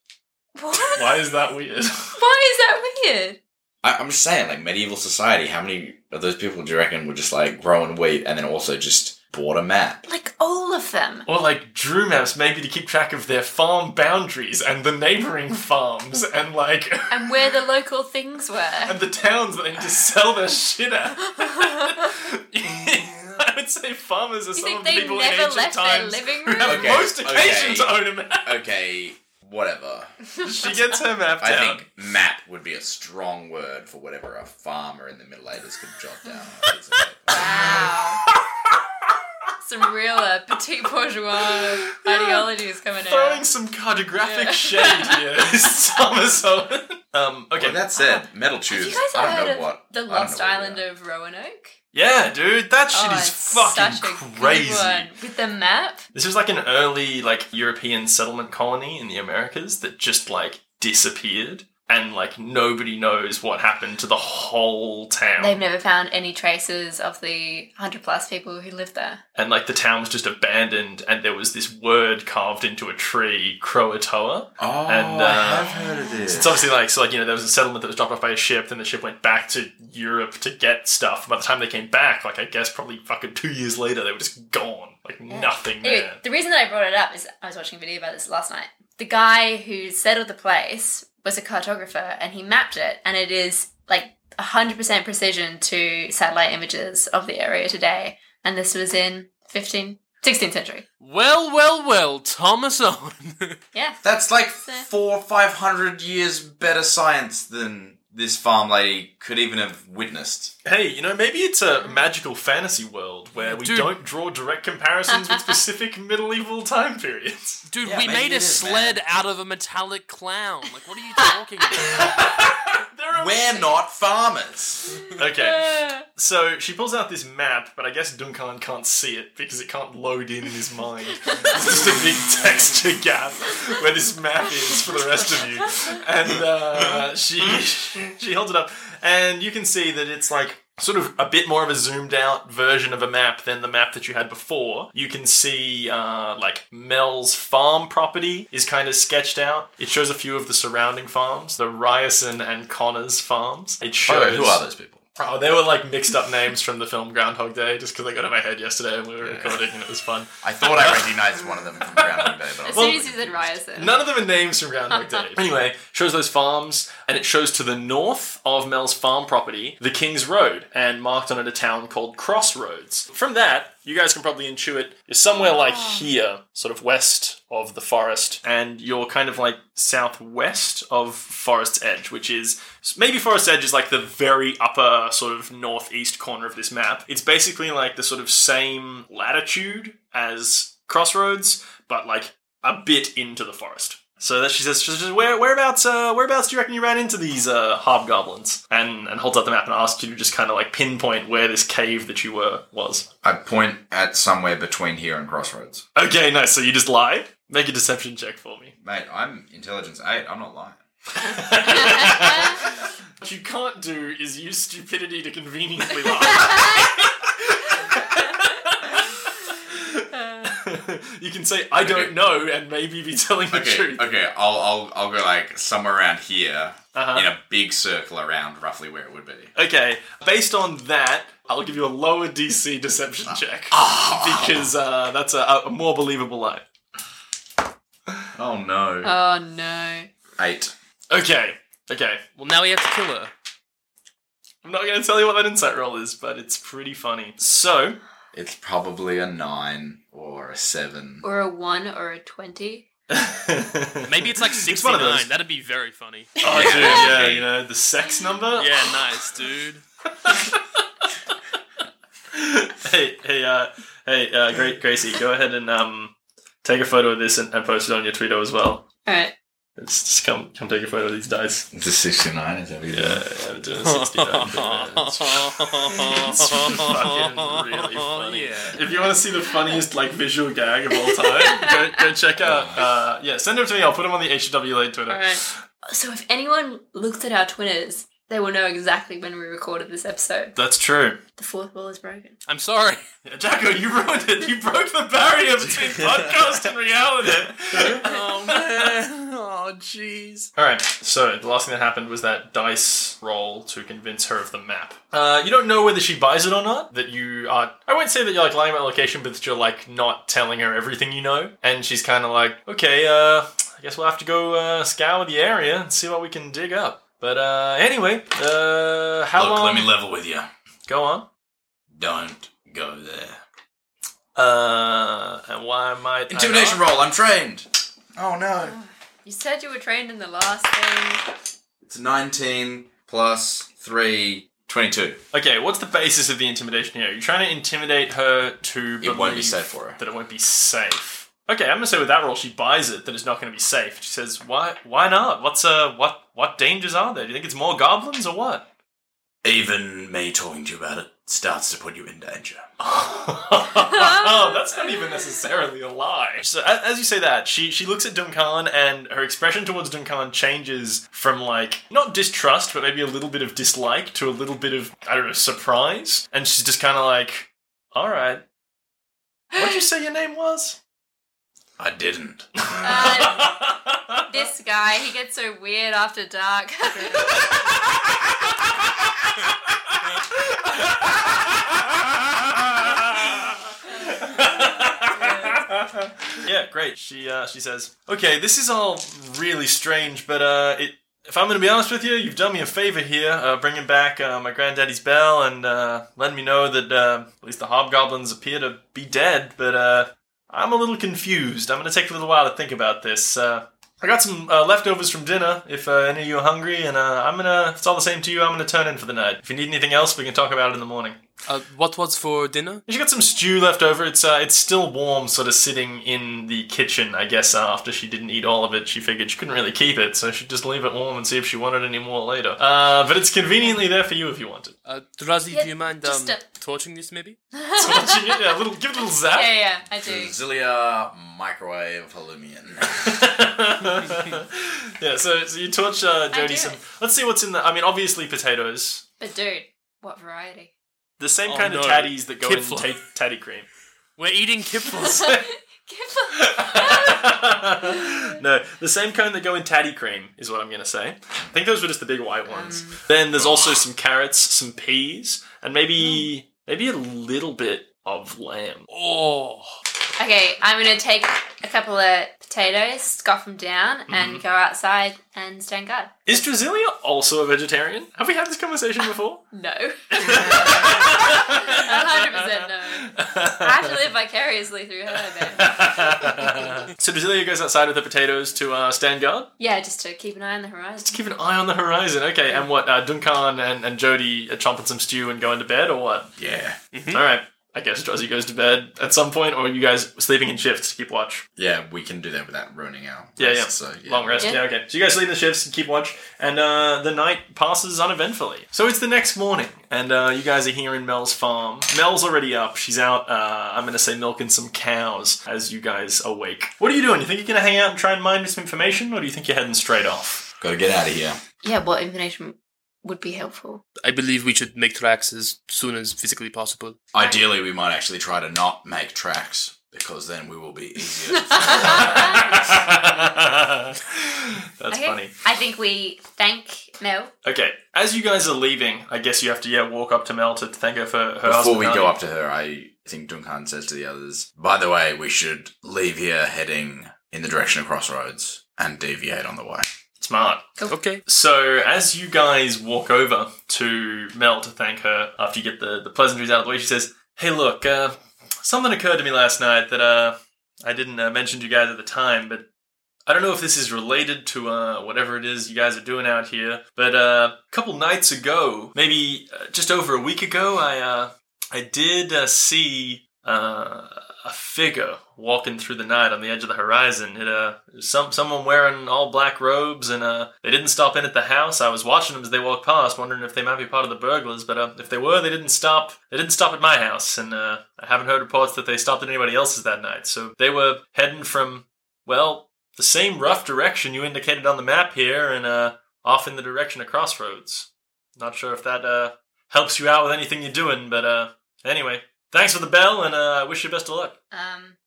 What? Why is that weird? Why is that weird? I, I'm just saying, like medieval society, how many of those people do you reckon were just like growing wheat and then also just bought a map? Like all of them. Or like drew maps, maybe to keep track of their farm boundaries and the neighboring farms and like And where the local things were. and the towns that they need to sell their shit at. I would say farmers are You some think of the they people in never ancient left their times living who room? have Okay, most occasion okay. to own a map. Okay, whatever. She gets her map down. I think map would be a strong word for whatever a farmer in the Middle Ages could jot down. on a piece of paper. Wow. Some real uh, petit bourgeois ideologies coming in. Throwing out. some cartographic Yeah. shade here, Thomas Owen. Um, okay. Well, that said, metal tubes. Have you guys I don't heard know of what. the I don't know Lost Island of Roanoke? Yeah, dude, that oh, shit oh, is fucking such a good crazy. With the map? This was like an early like European settlement colony in the Americas that just like disappeared and like nobody knows what happened to the whole town. They've never found any traces of the 100 plus people who lived there. and like the town was just abandoned and there was this word carved into a tree, Croatoan. Oh, And, uh, I have heard of this. It's obviously like so like you know there was a settlement that was dropped off by a ship, then the ship went back to Europe to get stuff. By the time they came back, like I guess probably fucking two years later, they were just gone, like nothing Anyway, there. the reason that I brought it up is I was watching a video about this last night. The guy who settled the place was a cartographer and he mapped it, and it is like 100% precision to satellite images of the area today. And this was in 15, 16th century. Well, well, well, Thomas Owen. Yeah. That's like So- four, five hundred years better science than this farm lady could even have witnessed. Hey, you know, maybe it's a magical fantasy world where we Dude. don't draw direct comparisons with specific medieval time periods. Dude, Yeah, we maybe made a is, sled man. out of a metallic clown. Like, what are you talking about? There are- We're not farmers. Okay, so she pulls out this map, but I guess Duncan can't see it because it can't load in in his mind. It's just a big texture gap where this map is for the rest of you. And uh, she she holds it up, and you can see that it's like sort of a bit more of a zoomed out version of a map than the map that you had before. You can see uh, like Mel's farm property is kind of sketched out. It shows a few of the surrounding farms, the Ryerson and Connors farms. It By shows the way, who are those people? Oh, they were like mixed up names from the film Groundhog Day, just because they got in my head yesterday and we were recording and it was fun. I thought I recognized one of them from Groundhog Day, but I As was soon as you said Ryerson. None of them are names from Groundhog Day. anyway, shows those farms, and it shows to the north of Mel's farm property the King's Road, and marked on it a town called Crossroads. From that, you guys can probably intuit you're somewhere like ah. here, sort of west of the forest, and you're kind of like southwest of Forest's Edge, which is maybe Forest's Edge is like the very upper sort of northeast corner of this map. It's basically like the sort of same latitude as Crossroads, but like a bit into the forest. So that she says, Where, whereabouts, uh, whereabouts do you reckon you ran into these uh, hobgoblins? And and holds up the map and asks you to just kind of like pinpoint where this cave that you were was. I point at somewhere between here and Crossroads. Okay, nice. So you just lied. Make a deception check for me. Mate, I'm intelligence eight. I'm not lying. What you can't do is use stupidity to conveniently lie. you can say I don't Okay. know and maybe be telling the Okay, truth. okay. I'll I'll I'll go like somewhere around here Uh-huh. in a big circle around roughly where it would be. Okay, based on that, I'll give you a lower DC deception check because uh, that's a, a more believable lie. Oh no. Oh no. Eight. Okay, okay. Well, now we have to kill her. I'm not going to tell you what that insight roll is, but it's pretty funny. So, It's probably a nine or a seven. Or a one or a twenty. Maybe it's like It's one of those. 69. That'd be very funny. oh, dude, yeah, you know the sex number. Yeah, nice, dude. hey, hey, uh, hey, uh, Gra- Gracie, go ahead and um, take a photo of this and, and post it on your Twitter as well. Alright. It's just come, come take a photo of these dice. It's a sixty-nine. Is that what you Yeah, yeah, I'm doing a 69. It's fucking really funny. Yeah. If you want to see the funniest like visual gag of all time, go, go check out. Uh, yeah, send them to me. I'll put them on the HW Late Twitter. Alright. So if anyone looks at our Twitters, they will know exactly when we recorded this episode. That's true. The fourth wall is broken. I'm sorry. Jacko, you ruined it. You broke the barrier between podcast and reality. Oh, man. Oh, jeez. All right. So the last thing that happened was that dice roll to convince her of the map. Uh, you don't know whether she buys it or not. That you are. I won't say that you're like lying about location, but that you're like not telling her everything you know. And she's kind of like, okay, uh, I guess we'll have to go uh, scour the area and see what we can dig up. But uh, anyway, uh, how Look, long? let me level with you. Go on. Don't go there. Uh, and why am I Intimidation roll. I'm trained. Oh no. You said you were trained in the last thing. It's 19 plus 3, 22. Okay, what's the basis of the intimidation here? You're trying to intimidate her to It won't be believe safe for her. That it won't be safe. Okay, I'm gonna say with that roll, she buys it that it's not gonna be safe. She says, "Why? Why not? What's uh, what? What dangers are there? Do you think it's more goblins or what?" Even me talking to you about it starts to put you in danger. oh, that's not even necessarily a lie. So a- as you say that, she she looks at Duncan and her expression towards Duncan changes from like not distrust, but maybe a little bit of dislike to a little bit of I don't know surprise, and she's just kind of like, "All right, what'd you say your name was?" I didn't. Uh, this guy, he gets so weird after dark. yeah, great. She uh, she says, "Okay, this is all really strange, but uh, it, if I'm going to be honest with you, you've done me a favor here, uh, bringing back uh, my granddaddy's bell and uh, letting me know that uh, at least the hobgoblins appear to be dead. But uh, I'm a little confused. I'm going to take a little while to think about this. Uh, I got some uh, leftovers from dinner. If uh, any of you are hungry, and uh, I'm gonna, if it's all the same to you, I'm gonna turn in for the night. If you need anything else, we can talk about it in the morning." Uh, what was for dinner? She got some stew left over. It's uh, it's still warm, sort of sitting in the kitchen. I guess uh, after she didn't eat all of it, she figured she couldn't really keep it, so she'd just leave it warm and see if she wanted any more later. Uh, but it's conveniently there for you if you want it. Uh, Drazi, Yeah, do you mind just um, a- torching this maybe? So watching it, yeah, a little, give it a little zap. yeah, yeah, I do. Zilia microwave hallumian. yeah, so, so you torch uh, I Jody do some. it. Let's see what's in the. I mean, obviously potatoes. But dude, what variety? The same Oh, kind of no. tatties that go Kipfler. in ta- tatty cream. We're eating kipfels. no, the same kind that go in tatty cream is what I'm going to say. I think those were just the big white ones. Mm. then there's also some carrots, some peas, and maybe mm. maybe a little bit of lamb. Oh, Okay, I'm gonna take a couple of potatoes, scoff them down, and go outside and stand guard. Is Drasilia also a vegetarian? Have we had this conversation before? No. 100% no. I have to live vicariously through her then. so Drasilia goes outside with the potatoes to uh, stand guard. Yeah, just to keep an eye on the horizon. Just to keep an eye on the horizon. Okay, and what? Uh, Duncan and, and Jody are chomping some stew and going to bed, or what? Yeah. All right. I guess Drozzy goes to bed at some point, or you guys sleeping in shifts to keep watch. Yeah, we can do that without ruining our Yeah, yeah. So, yeah. Long rest. Yeah. Yeah. okay. So you guys sleep in the shifts and keep watch, and uh, the night passes uneventfully. So it's the next morning, and uh, you guys are here in Mel's farm. Mel's already up. She's out. Uh, I'm going to say milking some cows as you guys awake. What are you doing? You think you're going to hang out and try and mine some information, or do you think you're heading straight off? Gotta get out of here. Yeah, what information would be helpful? I believe we should make tracks as soon as physically possible. Ideally, we might actually try to not make tracks because then we will be easier to find. That's Okay. funny. I think we thank Mel. Okay, as you guys are leaving, I guess you have to yeah walk up to Mel to thank her for her Before we go up to her, I think Duncan says to the others, by the way, we should leave here heading in the direction of Crossroads and deviate on the way. Smart. Okay. So as you guys walk over to Mel to thank her after you get the, the pleasantries out of the way, she says, "Hey, look, uh, something occurred to me last night that uh, I didn't uh, mention to you guys at the time, but I don't know if this is related to uh, whatever it is you guys are doing out here. But uh, a couple nights ago, maybe uh, just over a week ago, I uh, I did uh, see." Uh, a figure walking through the night on the edge of the horizon. It uh, some someone wearing all black robes, and uh, they didn't stop in at the house. I was watching them as they walked past, wondering if they might be part of the burglars. But uh, if they were, they didn't stop. They didn't stop at my house, and uh, I haven't heard reports that they stopped at anybody else's that night. So they were heading from well, the same rough direction you indicated on the map here, and uh, off in the direction of Crossroads. Not sure if that uh, helps you out with anything you're doing, but uh, anyway. Thanks for the bell, and uh, I wish you best of luck. Um.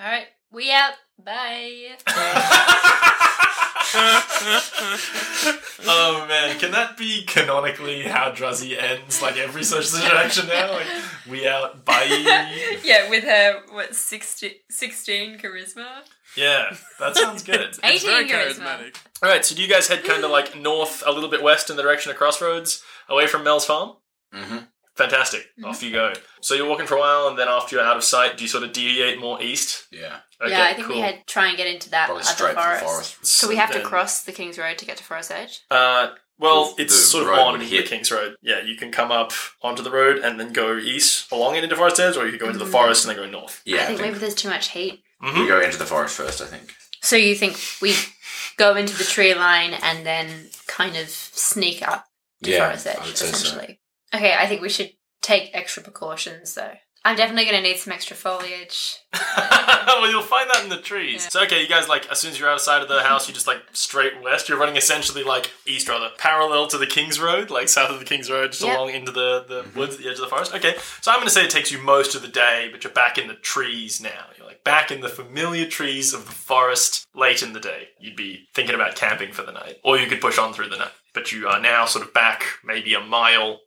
All right, we out. Bye. oh man, can that be canonically how Druzzy ends like every social interaction now? Like, we out, bye. yeah, with her what 16, 16 charisma. Yeah, that sounds good. It's very 18 charisma. charismatic. All right, so do you guys head kind of like north, a little bit west in the direction of Crossroads, away from Mel's farm? Mm-hmm. Fantastic. Off you go. So you're walking for a while, and then after you're out of sight, do you sort of deviate more east? Yeah. Okay, yeah, I think cool. we had try and get into that Probably other the forest. forest. So we have to cross the King's Road to get to Forest Edge. Uh, well, The- it's sort of on would the King's Road. Yeah, you can come up onto the road and then go east along it into Forest Edge, or you could go into the Mhm. forest and then go north. Yeah, I I think, think maybe there's too much heat. Mhm. we go into the forest first, I think. So you think we go into the tree line and then kind of sneak up to Yeah, Forest I Edge, would say so. Essentially? Okay, I think we should take extra precautions though. I'm definitely going to need some extra foliage. well, you'll find that in the trees. Yeah. So, okay, you guys, like, as soon as you're outside of the house, you just, like, straight west. You're running essentially, like, east, rather, parallel to the King's Road, like, south of the King's Road, just Yep. along into the, the mm-hmm. woods at the edge of the forest. Okay, so I'm going to say it takes you most of the day, but you're back in the trees now. You're, like, back in the familiar trees of the forest late in the day. You'd be thinking about camping for the night, or you could push on through the night. But you are now sort of back maybe a mile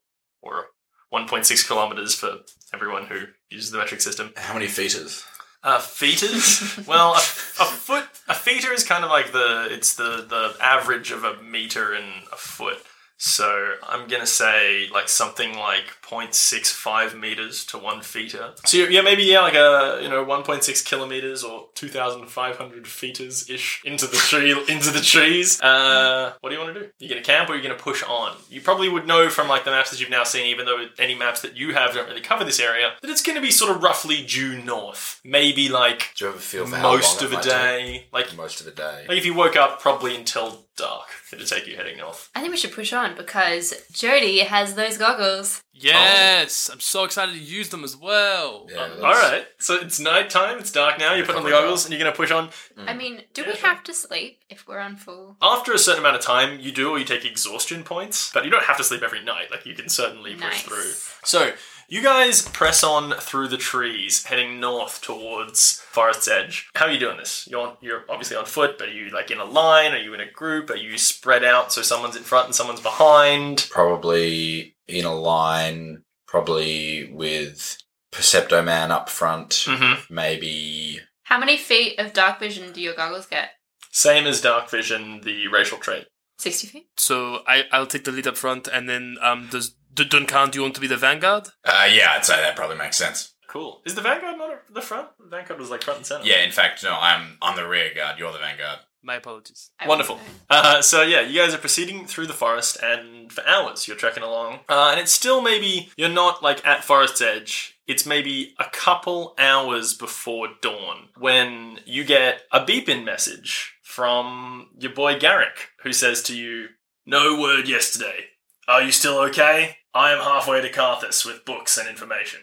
or 1.6 kilometers for everyone who uses the metric system. How many feeters? Uh, feeters? well, a, a foot, a feeter is kind of like the, it's the, the average of a meter and a foot. So I'm gonna say like something like 0.65 meters to one feeter. So yeah, maybe yeah, like a you know 1.6 kilometers or 2,500 feeters ish into the tree into the trees. Uh, what do you want to do? You gonna camp or you gonna push on? You probably would know from like the maps that you've now seen, even though any maps that you have don't really cover this area, that it's gonna be sort of roughly due north. Maybe like Do you have a feel for how most of a day. Like? Most of a day. like if you woke up probably until dark, it'd take you heading north. I think we should push on because Jody has those goggles. Yes, I'm so excited to use them as well. Yeah, All right, so it's nighttime. It's dark now. You put on the goggles, and you're gonna push on. I mean, do Mm. Yeah, we sure. have to sleep if we're on full? After a certain amount of time, you do, or you take exhaustion points, but you don't have to sleep every night. Like you can certainly push Nice. through. So You guys press on through the trees, heading north towards Forest's Edge. How are you doing this? You're on, you're obviously on foot, but are you like in a line? Are you in a group? Are you spread out so someone's in front and someone's behind? Probably in a line, probably with Percepto Man up front. Mm-hmm. Maybe How many feet of dark vision do your goggles get? Same as dark vision, the racial trait. 60 feet? So I, I'll take the lead up front, and then um, does D- Duncan, do you want to be the vanguard? Uh, yeah, I'd say that probably makes sense. Cool. Is the Vanguard not at the front? The Vanguard was like front and center. Yeah, in fact, no, I'm on the rear guard. You're the vanguard. My apologies. I Wonderful. Uh, so yeah, you guys are proceeding through the forest, and for hours you're trekking along. Uh, and it's still maybe you're not like at forest's edge. It's maybe a couple hours before dawn when you get a beep-in message from your boy Garrick, who says to you, "No word yesterday. Are you still okay? I am halfway to Carthus with books and information.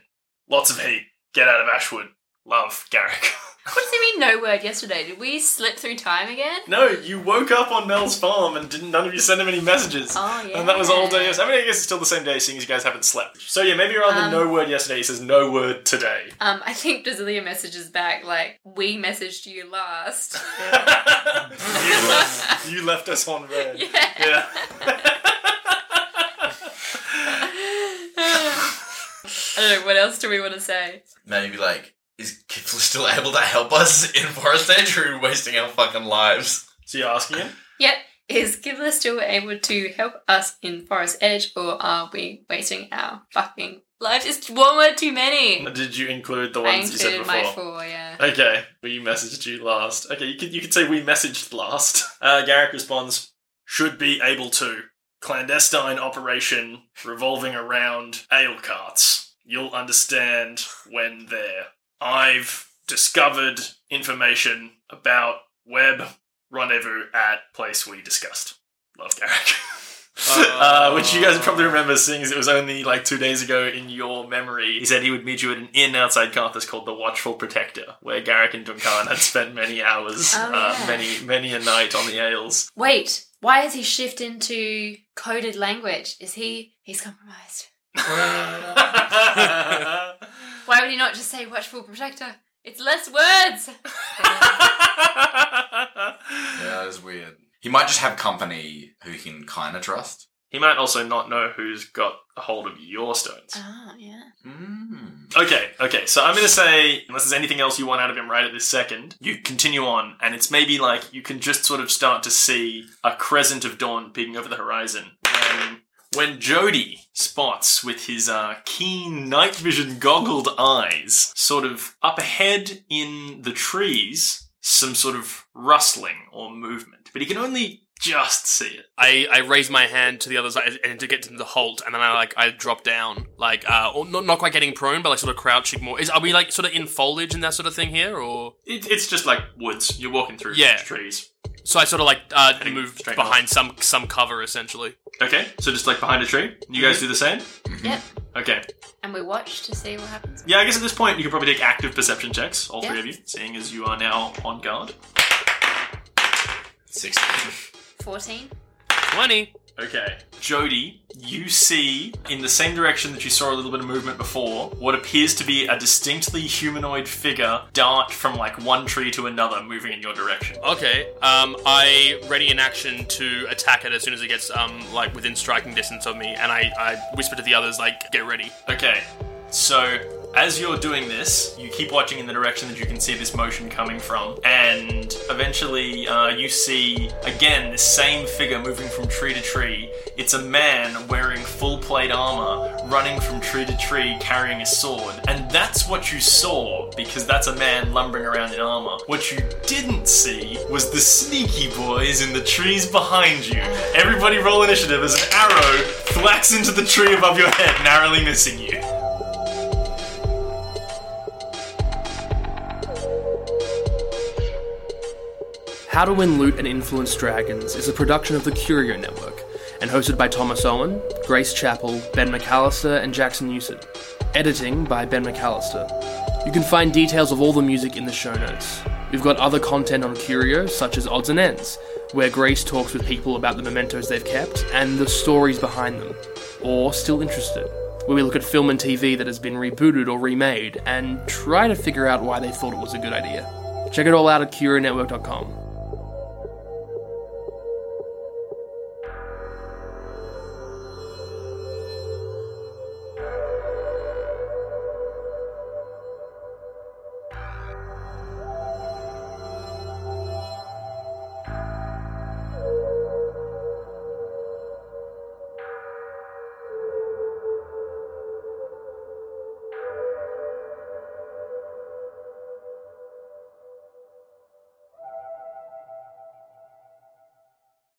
Lots of heat. Get out of Ashwood. Love, Garrick." What does he mean, no word yesterday? Did we slip through time again? No, you woke up on Mel's farm and didn't. None of you sent him any messages. Oh, yeah. And that was all day. yesterday. I mean, I guess it's still the same day, seeing as you guys haven't slept. So yeah, maybe rather than Um, no word yesterday, he says no word today. Um, I think Drasilia messages back like, we messaged you last. you, left, you left us on red. Yeah. Yeah. I don't know, what else do we want to say? Maybe like, is Kifla still able to help us in Forest Edge, or are we wasting our fucking lives? So you're asking him? Yep. Is Gibbler still able to help us in Forest Edge, or are we wasting our fucking lives? It's one word too many. Did you include the I ones you said included before? my four, yeah. Okay, we messaged you last. Okay, you could you could say we messaged last. Uh, Garrick responds, should be able to. Clandestine operation revolving around ale carts. You'll understand when there. I've discovered information about web rendezvous at place we discussed. Love Garrick. Uh, which you guys probably remember seeing as it was only like two days ago in your memory. He said he would meet you at an inn outside Carthus called the Watchful Protector, where Garrick and Duncan had spent many hours, Oh, uh, yeah. many, many a night on the ales. Wait, why has he shifted into coded language? Is he. He's compromised. Why would he not just say watchful protector? It's less words! Yeah, that is weird. He might just have company who he can kind of trust. He might also not know who's got a hold of your stones. Oh, yeah. Mm. Okay, okay. So I'm going to say, unless there's anything else you want out of him right at this second, you continue on, and it's maybe like you can just sort of start to see a crescent of dawn peeking over the horizon. When, when Jody spots with his uh, keen night vision goggled eyes, sort of up ahead in the trees, some sort of rustling or movement, but he can only just see it. I, I raise my hand to the other side and to get to the halt, and then I like I drop down, like uh, or not not quite getting prone, but like sort of crouching more. Is are we like sort of in foliage and that sort of thing here, or it it's just like woods. You're walking through Yeah. trees. so I sort of like uh, Heading move straight behind some some cover essentially. Okay, so just like behind a tree. You guys do the same? Yep. Okay. And we watch to see what happens. Yeah, I guess at this point you could probably take active perception checks, all three of you, seeing as you are now on guard. 16. 14? Twenty. Okay. Jody, you see in the same direction that you saw a little bit of movement before, what appears to be a distinctly humanoid figure dart from like one tree to another, moving in your direction. Okay. Um, I ready in action to attack it as soon as it gets um like within striking distance of me, and I I whisper to the others like get ready. Okay, so as you're doing this, you keep watching in the direction that you can see this motion coming from, and eventually uh, you see again this same figure moving from tree to tree. It's a man wearing full plate armor, running from tree to tree carrying a sword, and that's what you saw because that's a man lumbering around in armor. What you didn't see was the sneaky boys in the trees behind you. Everybody roll initiative as an arrow thwacks into the tree above your head, narrowly missing you. How to Win Loot and Influence Dragons is a production of the Curio Network and hosted by Thomas Owen, Grace Chappell, Ben McAllister, and Jackson Newsett. Editing by Ben McAllister. You can find details of all the music in the show notes. We've got other content on Curio, such as Odds and Ends, where Grace talks with people about the mementos they've kept and the stories behind them. Or still interested? where we look at film and TV that has been rebooted or remade and try to figure out why they thought it was a good idea. Check it all out at CurioNetwork.com.